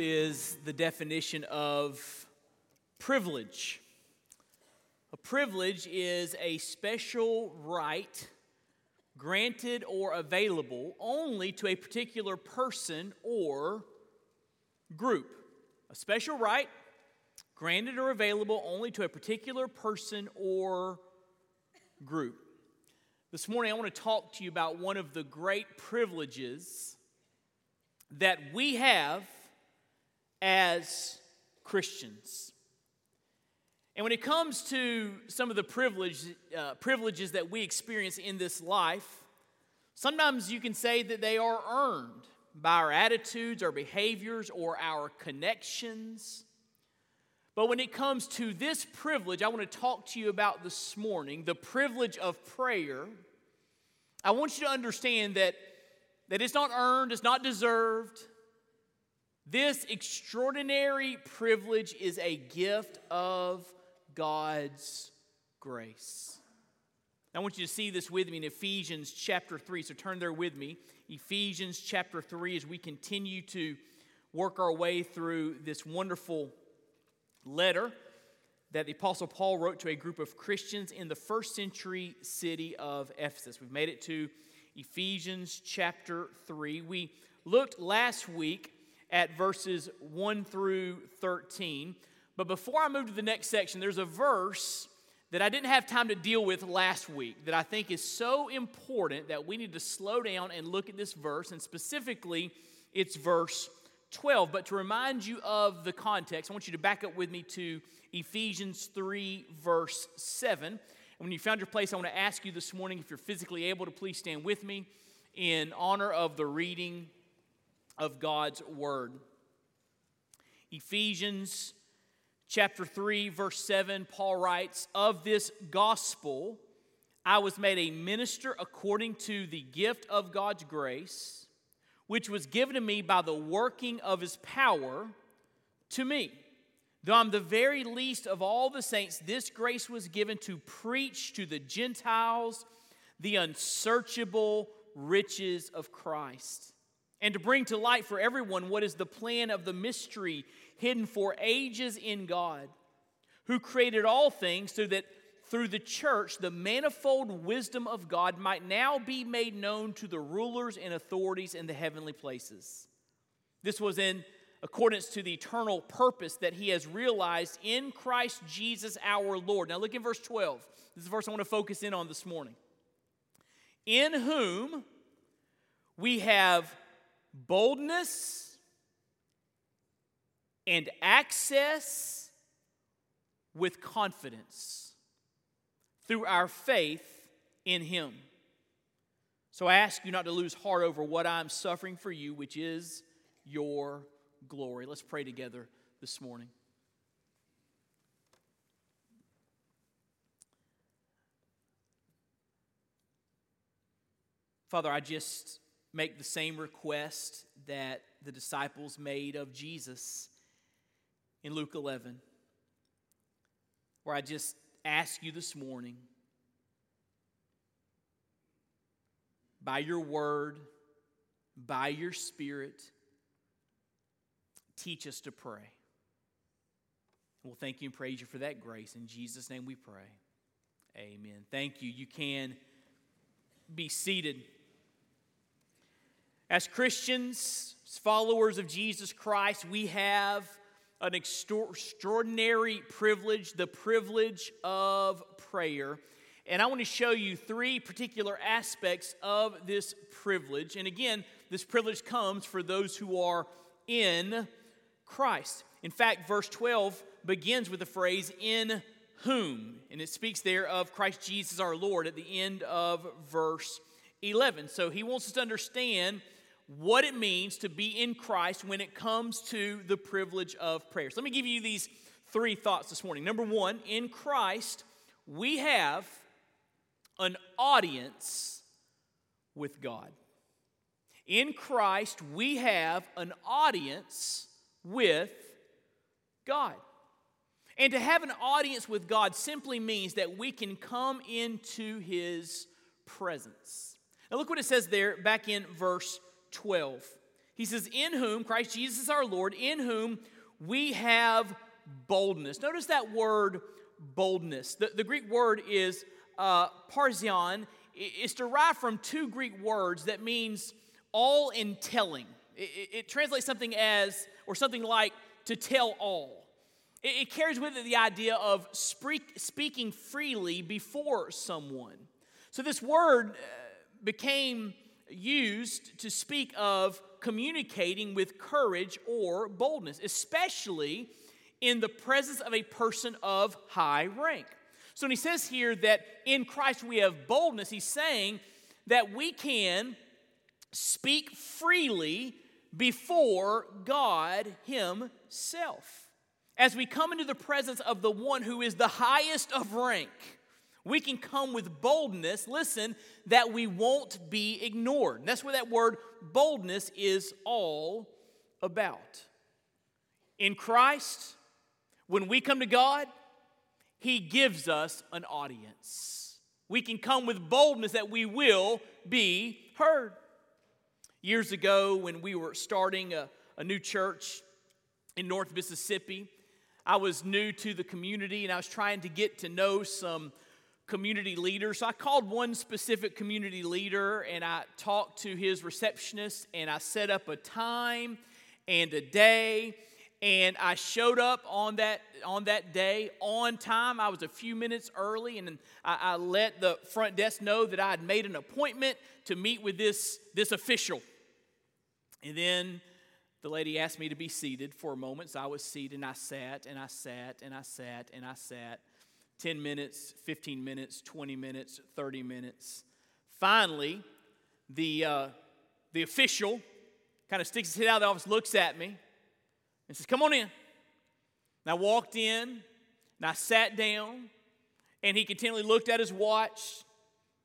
Is the definition of privilege? A privilege is a special right granted or available only to a particular person or group. A special right granted or available only to a particular person or group. This morning, I want to talk to you about one of the great privileges that we have as Christians. And when it comes to some of the privilege, uh, privileges that we experience in this life, sometimes you can say that they are earned by our attitudes, our behaviors, or our connections. But when it comes to this privilege, I want to talk to you about this morning the privilege of prayer. I want you to understand that, that it's not earned, it's not deserved. This extraordinary privilege is a gift of God's grace. I want you to see this with me in Ephesians chapter 3. So turn there with me. Ephesians chapter 3, as we continue to work our way through this wonderful letter that the Apostle Paul wrote to a group of Christians in the first century city of Ephesus. We've made it to Ephesians chapter 3. We looked last week at verses 1 through 13. But before I move to the next section, there's a verse that I didn't have time to deal with last week that I think is so important that we need to slow down and look at this verse, and specifically, it's verse 12. But to remind you of the context, I want you to back up with me to Ephesians 3, verse 7. And when you found your place, I want to ask you this morning if you're physically able to please stand with me in honor of the reading of God's Word. Ephesians chapter 3, verse 7, Paul writes, Of this gospel I was made a minister according to the gift of God's grace, which was given to me by the working of his power to me. Though I'm the very least of all the saints, this grace was given to preach to the Gentiles the unsearchable riches of Christ and to bring to light for everyone what is the plan of the mystery hidden for ages in God, who created all things so that through the church the manifold wisdom of God might now be made known to the rulers and authorities in the heavenly places. This was in accordance to the eternal purpose that he has realized in Christ Jesus our Lord. Now look in verse 12. This is the verse I want to focus in on this morning. In whom we have boldness and access with confidence through our faith in Him. So I ask you not to lose heart over what I'm suffering for you, which is your glory. Let's pray together this morning. Father, I just make the same request that the disciples made of Jesus in Luke 11, where I just ask you this morning by your word, by your spirit, teach us to pray. We'll thank you and praise you for that grace. In Jesus' name we pray. Amen. Thank you. You can be seated. As Christians, as followers of Jesus Christ, we have an extraordinary privilege, the privilege of prayer. And I want to show you three particular aspects of this privilege. And again, this privilege comes for those who are in Christ. In fact, verse 12 begins with the phrase, in whom. And it speaks there of Christ Jesus our Lord at the end of verse 11. So he wants us to understand what it means to be in Christ when it comes to the privilege of prayer. So let me give you these three thoughts this morning. Number one, in Christ, we have an audience with God. In Christ, we have an audience with God. And to have an audience with God simply means that we can come into His presence. Now, look what it says there back in verse 12. He says, In whom, Christ Jesus our Lord, in whom we have boldness. Notice that word boldness. The, the Greek word is uh, parzion. It's derived from two Greek words that means all in telling. It, it, it translates something as, or something like, to tell all. It, it carries with it the idea of speak, speaking freely before someone. So this word uh, became used to speak of communicating with courage or boldness, especially in the presence of a person of high rank. So when he says here that in Christ we have boldness, he's saying that we can speak freely before God Himself. As we come into the presence of the one who is the highest of rank, we can come with boldness, listen, that we won't be ignored. That's where that word boldness is all about. In Christ, when we come to God, He gives us an audience. We can come with boldness that we will be heard. Years ago, when we were starting a, a new church in North Mississippi, I was new to the community and I was trying to get to know some community leaders. So I called one specific community leader and I talked to his receptionist and I set up a time and a day and I showed up on that on that day on time. I was a few minutes early, and I, I, let the front desk know that I had made an appointment to meet with this this official. And then the lady asked me to be seated for a moment, so I was seated, and I sat, and I sat, and I sat, and I sat. 10 minutes, 15 minutes, 20 minutes, 30 minutes. Finally, the, uh, the official kind of sticks his head out of the office, looks at me, and says, Come on in. And I walked in and I sat down, and he continually looked at his watch,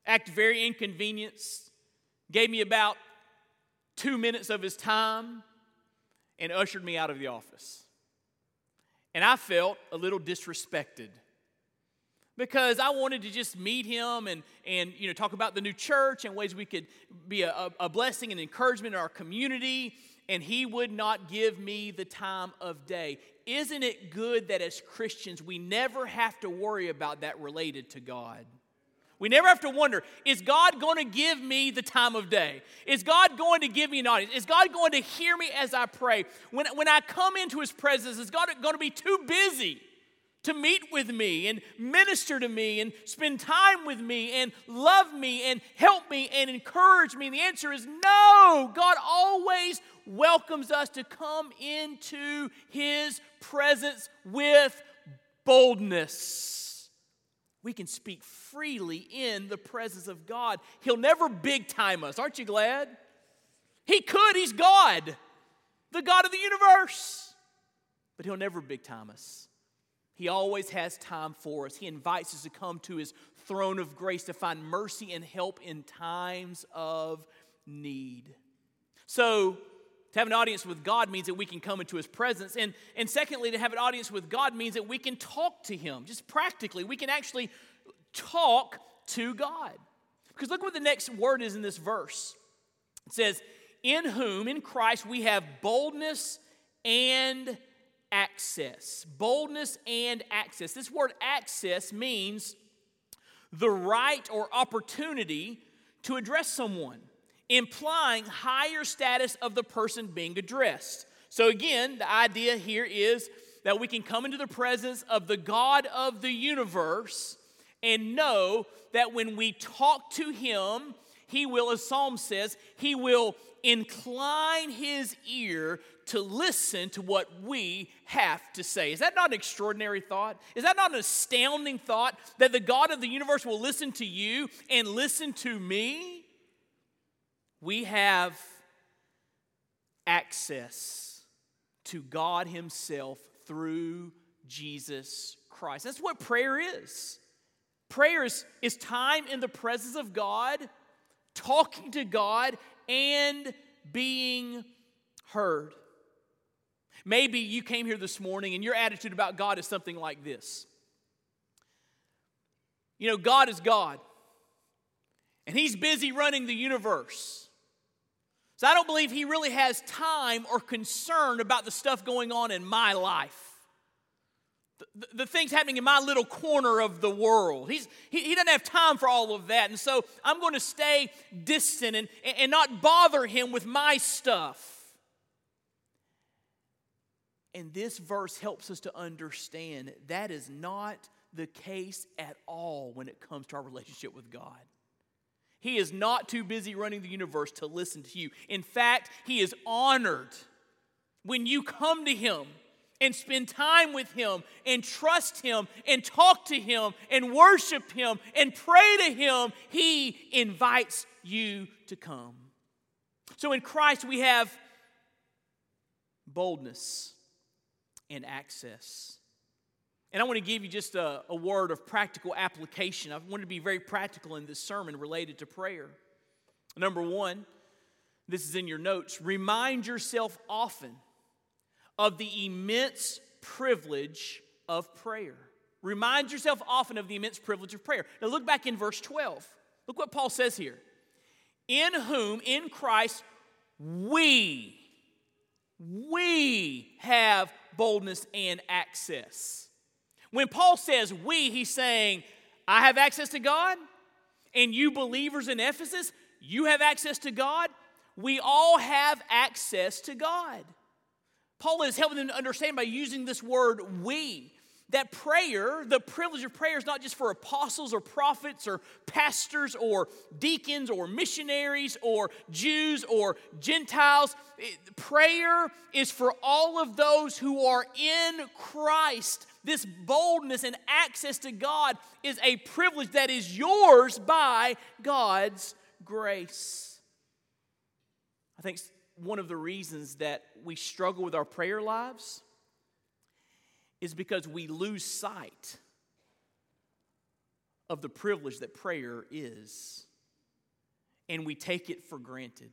acted very inconvenienced, gave me about two minutes of his time, and ushered me out of the office. And I felt a little disrespected because I wanted to just meet him and, and you know, talk about the new church and ways we could be a, a blessing and encouragement in our community and he would not give me the time of day. Isn't it good that as Christians we never have to worry about that related to God? We never have to wonder is God going to give me the time of day? Is God going to give me an audience? Is God going to hear me as I pray? When, when I come into His presence, is God going to be too busy to meet with me and minister to me and spend time with me and love me and help me and encourage me? And the answer is no. God always welcomes us to come into his presence with boldness. We can speak freely in the presence of God. He'll never big time us. Aren't you glad? He could, he's God, the God of the universe. But he'll never big time us. He always has time for us. He invites us to come to his throne of grace to find mercy and help in times of need. So, to have an audience with God means that we can come into His presence. And, and secondly, to have an audience with God means that we can talk to Him. Just practically, we can actually talk to God. Because look what the next word is in this verse it says, In whom, in Christ, we have boldness and access. Boldness and access. This word access means the right or opportunity to address someone implying higher status of the person being addressed. So, again, the idea here is that we can come into the presence of the God of the universe and know that when we talk to Him, He will, as Psalm says, He will incline His ear to listen to what we have to say. Is that not an extraordinary thought? Is that not an astounding thought that the God of the universe will listen to you and listen to me? we have access to God Himself through Jesus Christ. That's what prayer is. Prayer is, is time in the presence of God, talking to God, and being heard. Maybe you came here this morning and your attitude about God is something like this. You know, God is God, and He's busy running the universe. So I don't believe He really has time or concern about the stuff going on in my life. The, the, things happening in my little corner of the world. He's, he, he doesn't have time for all of that. And so I'm going to stay distant and, and not bother him with my stuff. And this verse helps us to understand that is not the case at all when it comes to our relationship with God. He is not too busy running the universe to listen to you. In fact, He is honored when you come to Him and spend time with Him and trust Him and talk to Him and worship Him and pray to Him. He invites you to come. So in Christ, we have boldness and access. And I want to give you just a, a word of practical application. I want to be very practical in this sermon related to prayer. Number one, this is in your notes. Remind yourself often of the immense privilege of prayer. Remind yourself often of the immense privilege of prayer. Now, look back in verse 12. Look what Paul says here. In whom, in Christ, we, we have boldness and access. When Paul says we, he's saying, I have access to God, and you believers in Ephesus, you have access to God. We all have access to God. Paul is helping them to understand by using this word we that prayer, the privilege of prayer, is not just for apostles or prophets or pastors or deacons or missionaries or Jews or Gentiles. prayer is for all of those who are in Christ. This boldness and access to God is a privilege that is yours by God's grace. I think one of the reasons that we struggle with our prayer lives is because we lose sight of the privilege that prayer is, and we take it for granted.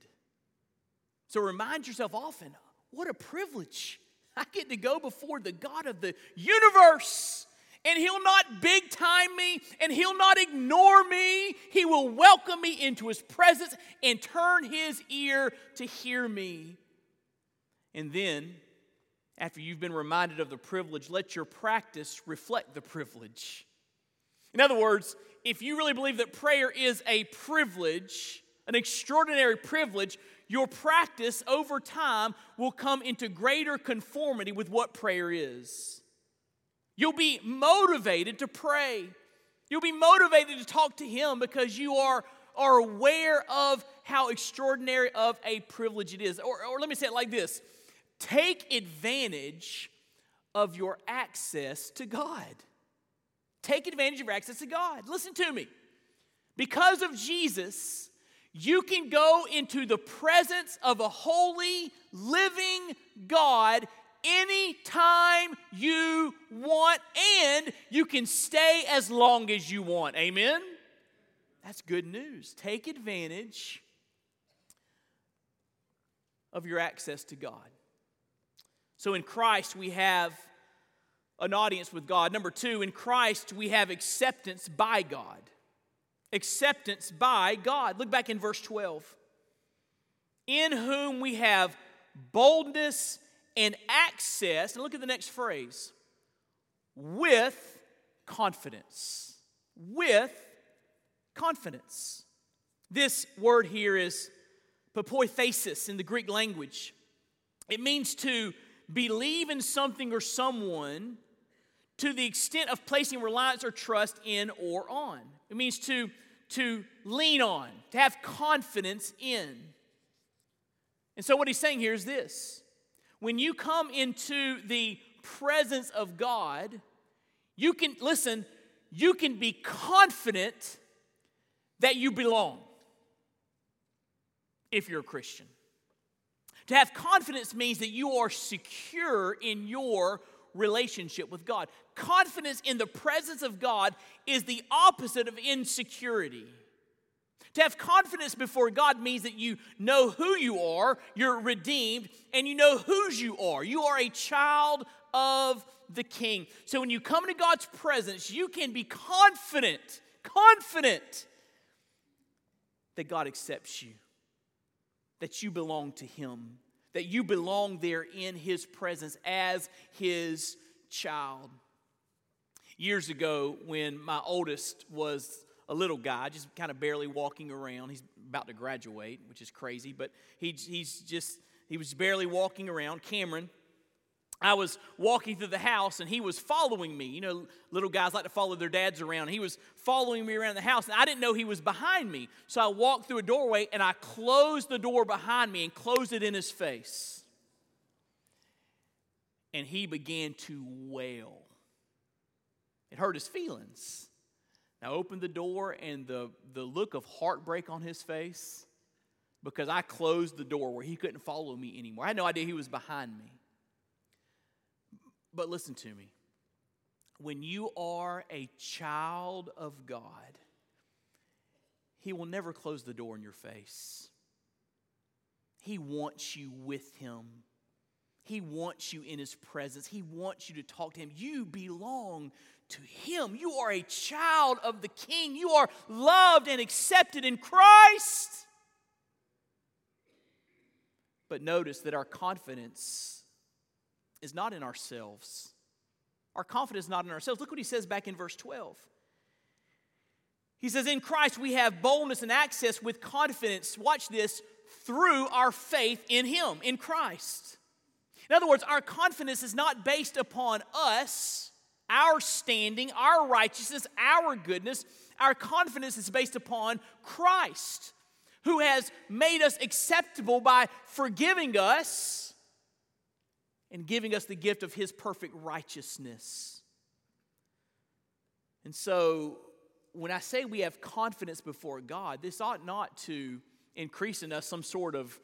So remind yourself often what a privilege. I get to go before the God of the universe and he'll not big time me and he'll not ignore me. He will welcome me into his presence and turn his ear to hear me. And then, after you've been reminded of the privilege, let your practice reflect the privilege. In other words, if you really believe that prayer is a privilege, an extraordinary privilege, your practice over time will come into greater conformity with what prayer is. You'll be motivated to pray. You'll be motivated to talk to Him because you are, are aware of how extraordinary of a privilege it is. Or, or let me say it like this take advantage of your access to God. Take advantage of your access to God. Listen to me. Because of Jesus, you can go into the presence of a holy, living God anytime you want, and you can stay as long as you want. Amen? That's good news. Take advantage of your access to God. So in Christ, we have an audience with God. Number two, in Christ, we have acceptance by God. Acceptance by God. Look back in verse 12. In whom we have boldness and access, and look at the next phrase, with confidence. With confidence. This word here is pepoithesis in the Greek language. It means to believe in something or someone to the extent of placing reliance or trust in or on. It means to, to lean on, to have confidence in. And so, what he's saying here is this when you come into the presence of God, you can, listen, you can be confident that you belong if you're a Christian. To have confidence means that you are secure in your relationship with God. Confidence in the presence of God is the opposite of insecurity. To have confidence before God means that you know who you are, you're redeemed, and you know whose you are. You are a child of the King. So when you come into God's presence, you can be confident, confident that God accepts you, that you belong to Him, that you belong there in His presence as His child. Years ago, when my oldest was a little guy, just kind of barely walking around. He's about to graduate, which is crazy, but he, he's just, he was barely walking around. Cameron, I was walking through the house and he was following me. You know, little guys like to follow their dads around. He was following me around the house and I didn't know he was behind me. So I walked through a doorway and I closed the door behind me and closed it in his face. And he began to wail. It hurt his feelings. I opened the door, and the, the look of heartbreak on his face because I closed the door where he couldn't follow me anymore. I had no idea he was behind me. But listen to me. When you are a child of God, He will never close the door in your face. He wants you with Him. He wants you in His presence. He wants you to talk to Him. You belong to Him. You are a child of the King. You are loved and accepted in Christ. But notice that our confidence is not in ourselves. Our confidence is not in ourselves. Look what he says back in verse 12. He says, In Christ we have boldness and access with confidence. Watch this through our faith in Him, in Christ. In other words, our confidence is not based upon us our standing, our righteousness, our goodness. Our confidence is based upon Christ, who has made us acceptable by forgiving us and giving us the gift of his perfect righteousness. And so, when I say we have confidence before God, this ought not to increase in us some sort of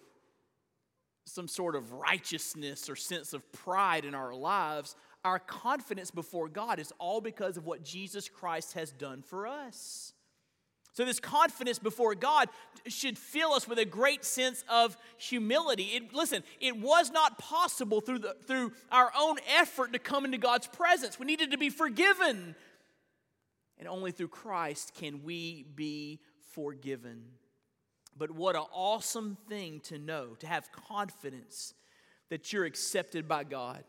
some sort of righteousness or sense of pride in our lives our confidence before God is all because of what Jesus Christ has done for us. So, this confidence before God should fill us with a great sense of humility. It, listen, it was not possible through, the, through our own effort to come into God's presence. We needed to be forgiven. And only through Christ can we be forgiven. But what an awesome thing to know, to have confidence that you're accepted by God.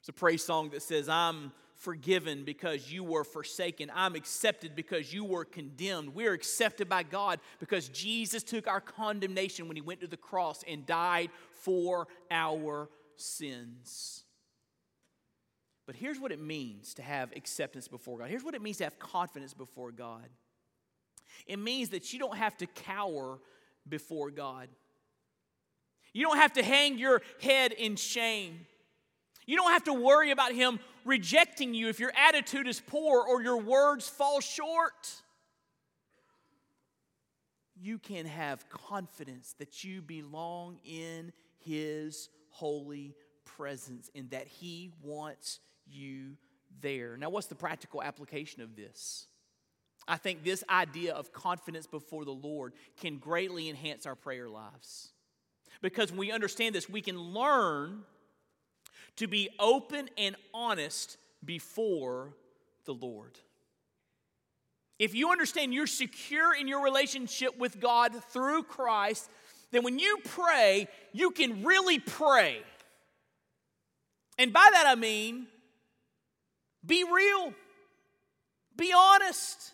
It's a praise song that says, I'm forgiven because you were forsaken. I'm accepted because you were condemned. We're accepted by God because Jesus took our condemnation when he went to the cross and died for our sins. But here's what it means to have acceptance before God. Here's what it means to have confidence before God. It means that you don't have to cower before God. You don't have to hang your head in shame. You don't have to worry about Him rejecting you if your attitude is poor or your words fall short. You can have confidence that you belong in His holy presence and that He wants you there. Now, what's the practical application of this? I think this idea of confidence before the Lord can greatly enhance our prayer lives. Because when we understand this, we can learn to be open and honest before the Lord. If you understand you're secure in your relationship with God through Christ, then when you pray, you can really pray. And by that I mean, be real, be honest,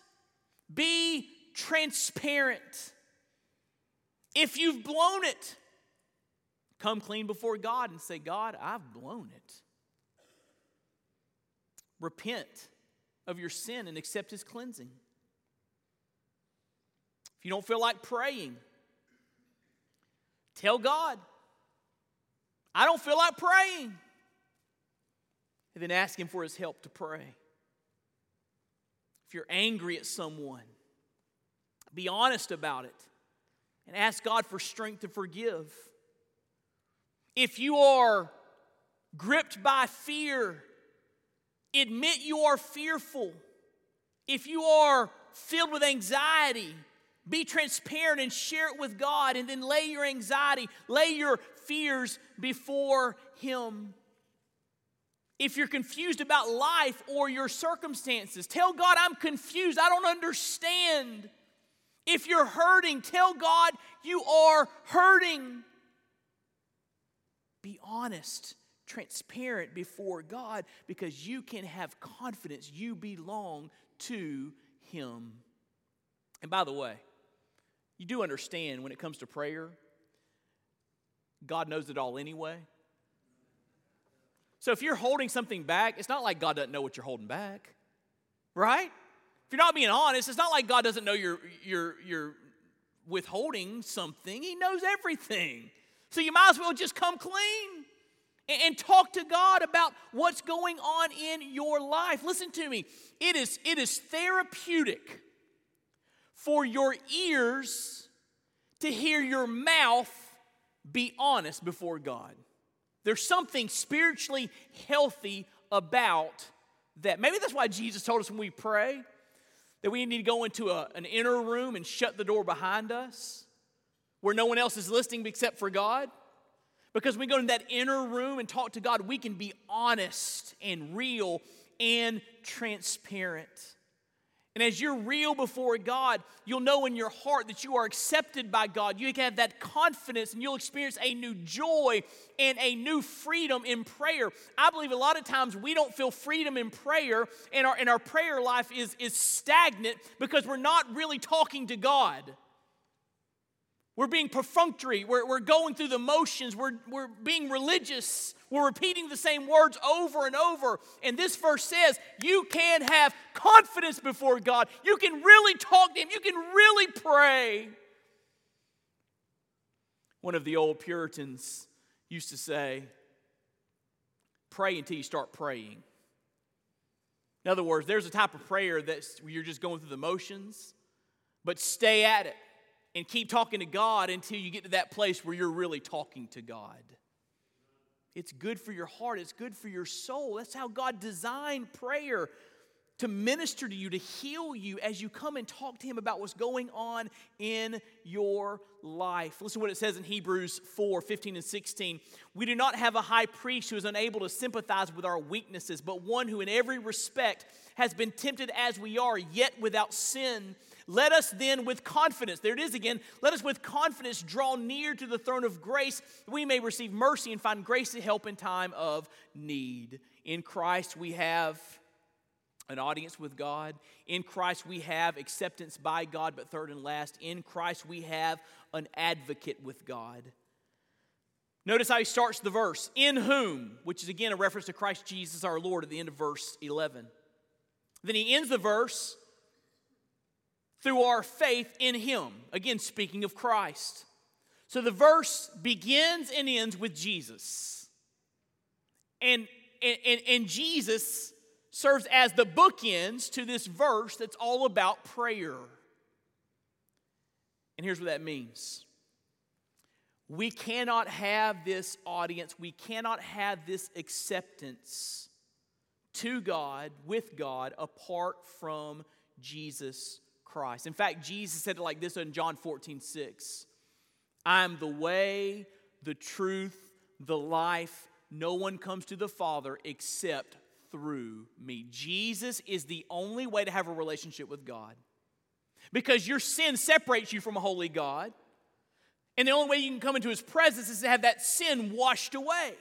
be transparent. If you've blown it, Come clean before God and say, God, I've blown it. Repent of your sin and accept His cleansing. If you don't feel like praying, tell God, I don't feel like praying. And then ask Him for His help to pray. If you're angry at someone, be honest about it and ask God for strength to forgive. If you are gripped by fear, admit you are fearful. If you are filled with anxiety, be transparent and share it with God, and then lay your anxiety, lay your fears before Him. If you're confused about life or your circumstances, tell God, I'm confused. I don't understand. If you're hurting, tell God you are hurting. Be honest, transparent before God because you can have confidence you belong to Him. And by the way, you do understand when it comes to prayer, God knows it all anyway. So if you're holding something back, it's not like God doesn't know what you're holding back, right? If you're not being honest, it's not like God doesn't know you're, you're, you're withholding something. He knows everything. So you might as well just come clean and, talk to God about what's going on in your life. Listen to me. It is, it is therapeutic for your ears to hear your mouth be honest before God. There's something spiritually healthy about that. Maybe that's why Jesus told us when we pray that we need to go into a, an inner room and shut the door behind us where no one else is listening except for God. Because we go in that inner room and talk to God, we can be honest and real and transparent. And as you're real before God, you'll know in your heart that you are accepted by God. You can have that confidence and you'll experience a new joy and a new freedom in prayer. I believe a lot of times we don't feel freedom in prayer and our, and our prayer life is, is stagnant because we're not really talking to God. We're being perfunctory. We're, we're going through the motions. We're, we're being religious. We're repeating the same words over and over. And this verse says you can have confidence before God. You can really talk to Him. You can really pray. One of the old Puritans used to say, pray until you start praying. In other words, there's a type of prayer that you're just going through the motions, but stay at it and keep talking to God until you get to that place where you're really talking to God. It's good for your heart, it's good for your soul. That's how God designed prayer to minister to you, to heal you as you come and talk to Him about what's going on in your life. Listen to what it says in Hebrews 4 15 and 16. We do not have a high priest who is unable to sympathize with our weaknesses, but one who in every respect has been tempted as we are, yet without sin. Let us then with confidence, there it is again, let us with confidence draw near to the throne of grace that we may receive mercy and find grace to help in time of need. In Christ we have an audience with God. In Christ we have acceptance by God, but third and last, in Christ we have an advocate with God. Notice how he starts the verse, in whom, which is again a reference to Christ Jesus our Lord at the end of verse 11. Then he ends the verse through our faith in Him. Again, speaking of Christ. So the verse begins and ends with Jesus. And, and, and Jesus serves as the bookends to this verse that's all about prayer. And here's what that means we cannot have this audience, we cannot have this acceptance to God, with God, apart from Jesus Christ. In fact, Jesus said it like this in John 14, 6. I am the way, the truth, the life. No one comes to the Father except through me. Jesus is the only way to have a relationship with God. Because your sin separates you from a holy God. And the only way you can come into his presence is to have that sin washed away.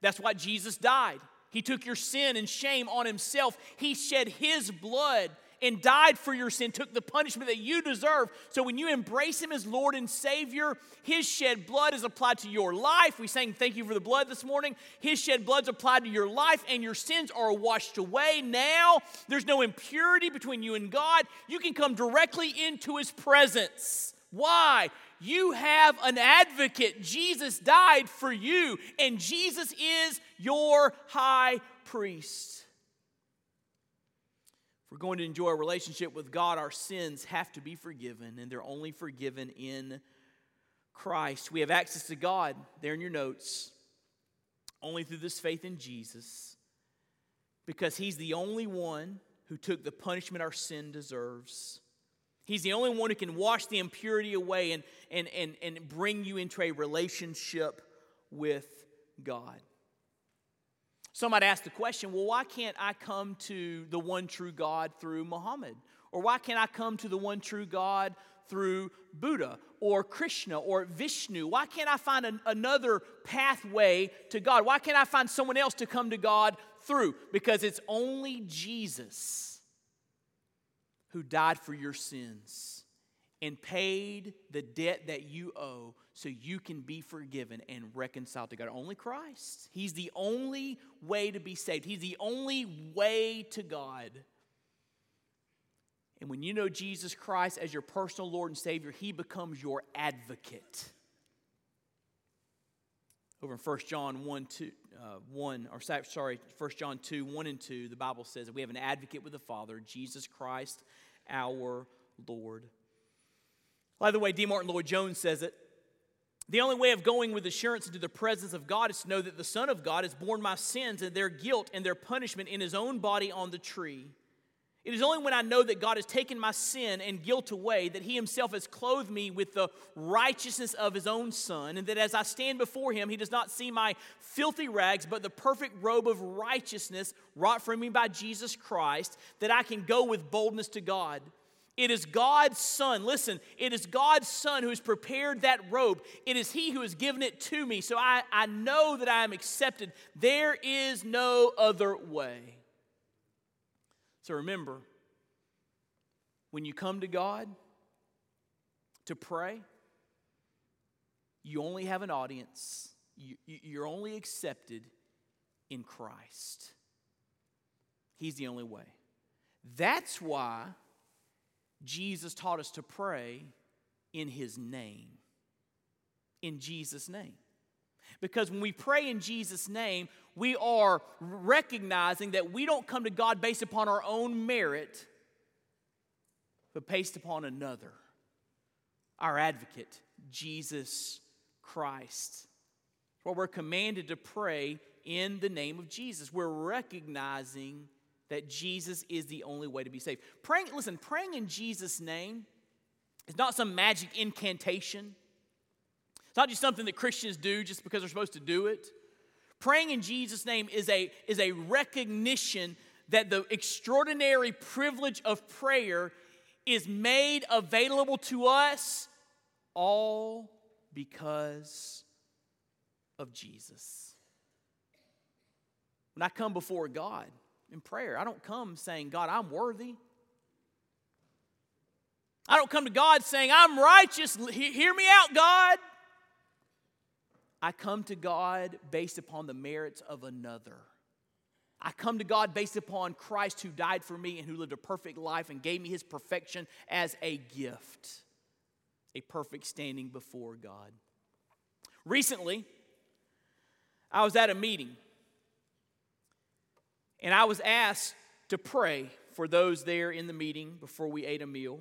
That's why Jesus died. He took your sin and shame on himself. He shed his blood and died for your sin, took the punishment that you deserve. So when you embrace Him as Lord and Savior, His shed blood is applied to your life. We sang thank you for the blood this morning. His shed blood's applied to your life, and your sins are washed away. Now there's no impurity between you and God. You can come directly into His presence. Why? You have an advocate. Jesus died for you, and Jesus is your high priest. If we're going to enjoy a relationship with God, our sins have to be forgiven, and they're only forgiven in Christ. We have access to God there in your notes. only through this faith in Jesus, because He's the only one who took the punishment our sin deserves. He's the only one who can wash the impurity away and, and, and, and bring you into a relationship with God. Some might ask the question well, why can't I come to the one true God through Muhammad? Or why can't I come to the one true God through Buddha or Krishna or Vishnu? Why can't I find an, another pathway to God? Why can't I find someone else to come to God through? Because it's only Jesus who died for your sins and paid the debt that you owe so you can be forgiven and reconciled to God. Only Christ. He's the only way to be saved, He's the only way to God. And when you know Jesus Christ as your personal Lord and Savior, He becomes your advocate. Over in 1 John 1, 2, uh, 1, or sorry, 1 John 2, 1 and 2, the Bible says that we have an advocate with the Father, Jesus Christ, our Lord. By the way, D. Martyn Lloyd-Jones says it. The only way of going with assurance into the presence of God is to know that the Son of God has borne my sins and their guilt and their punishment in his own body on the tree. It is only when I know that God has taken my sin and guilt away, that He Himself has clothed me with the righteousness of His own Son, and that as I stand before Him, He does not see my filthy rags, but the perfect robe of righteousness wrought for me by Jesus Christ, that I can go with boldness to God. It is God's Son. Listen, it is God's Son who has prepared that robe. It is He who has given it to me. So I, I know that I am accepted. There is no other way. So remember, when you come to God to pray, you only have an audience, you, you're only accepted in Christ. He's the only way. That's why Jesus taught us to pray in His name. In Jesus' name. Because when we pray in Jesus' name, we are recognizing that we don't come to God based upon our own merit, but based upon another, our advocate, Jesus Christ. Well, we're commanded to pray in the name of Jesus. We're recognizing that Jesus is the only way to be saved. Praying, listen, praying in Jesus' name is not some magic incantation. It's not just something that Christians do just because they're supposed to do it. Praying in Jesus' name is a, is a recognition that the extraordinary privilege of prayer is made available to us all because of Jesus. When I come before God in prayer, I don't come saying, God, I'm worthy. I don't come to God saying, I'm righteous. Hear me out, God. I come to God based upon the merits of another. I come to God based upon Christ who died for me and who lived a perfect life and gave me his perfection as a gift, a perfect standing before God. Recently, I was at a meeting and I was asked to pray for those there in the meeting before we ate a meal.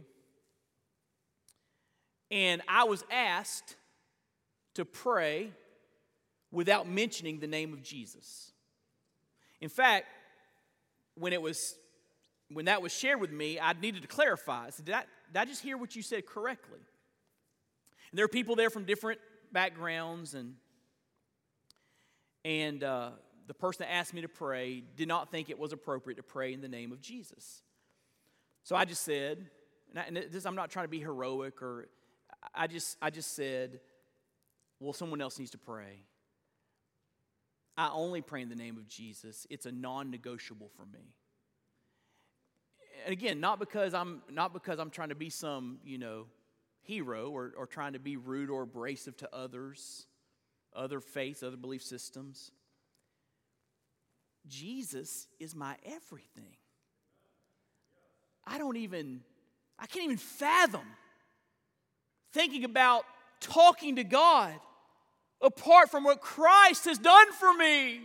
And I was asked to pray without mentioning the name of Jesus. In fact, when it was when that was shared with me, I needed to clarify. I said, did I, did I just hear what you said correctly? And there are people there from different backgrounds, and and uh, the person that asked me to pray did not think it was appropriate to pray in the name of Jesus. So I just said, and, I, and this, I'm not trying to be heroic, or I just I just said, well, someone else needs to pray. I only pray in the name of Jesus. It's a non-negotiable for me. And again, not because I'm not because I'm trying to be some, you know, hero or, or trying to be rude or abrasive to others, other faiths, other belief systems. Jesus is my everything. I don't even, I can't even fathom thinking about talking to God apart from what Christ has done for me.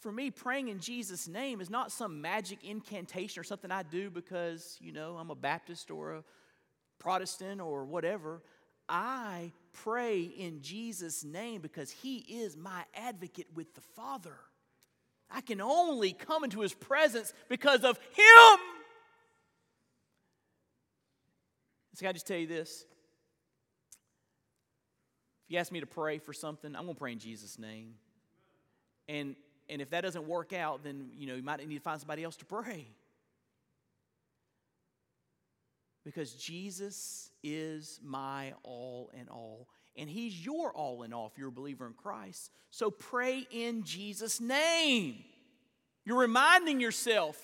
For me, praying in Jesus' name is not some magic incantation or something I do because, you know, I'm a Baptist or a Protestant or whatever. I pray in Jesus' name because He is my advocate with the Father. I can only come into His presence because of Him. So, can I just tell you this? If you ask me to pray for something, I'm going to pray in Jesus' name. And, and if that doesn't work out, then you know you might need to find somebody else to pray. Because Jesus is my all in all. And he's your all in all if you're a believer in Christ. So pray in Jesus' name. You're reminding yourself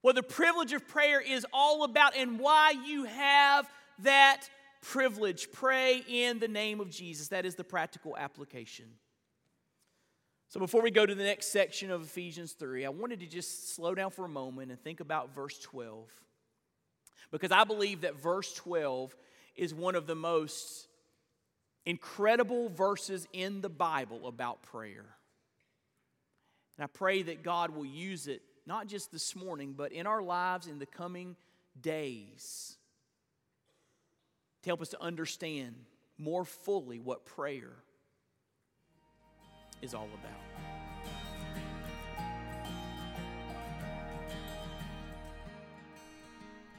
what the privilege of prayer is all about and why you have that privilege. Pray in the name of Jesus. That is the practical application. So, before we go to the next section of Ephesians 3, I wanted to just slow down for a moment and think about verse 12 because I believe that verse 12 is one of the most incredible verses in the Bible about prayer. And I pray that God will use it not just this morning, but in our lives in the coming days to help us to understand more fully what prayer is all about.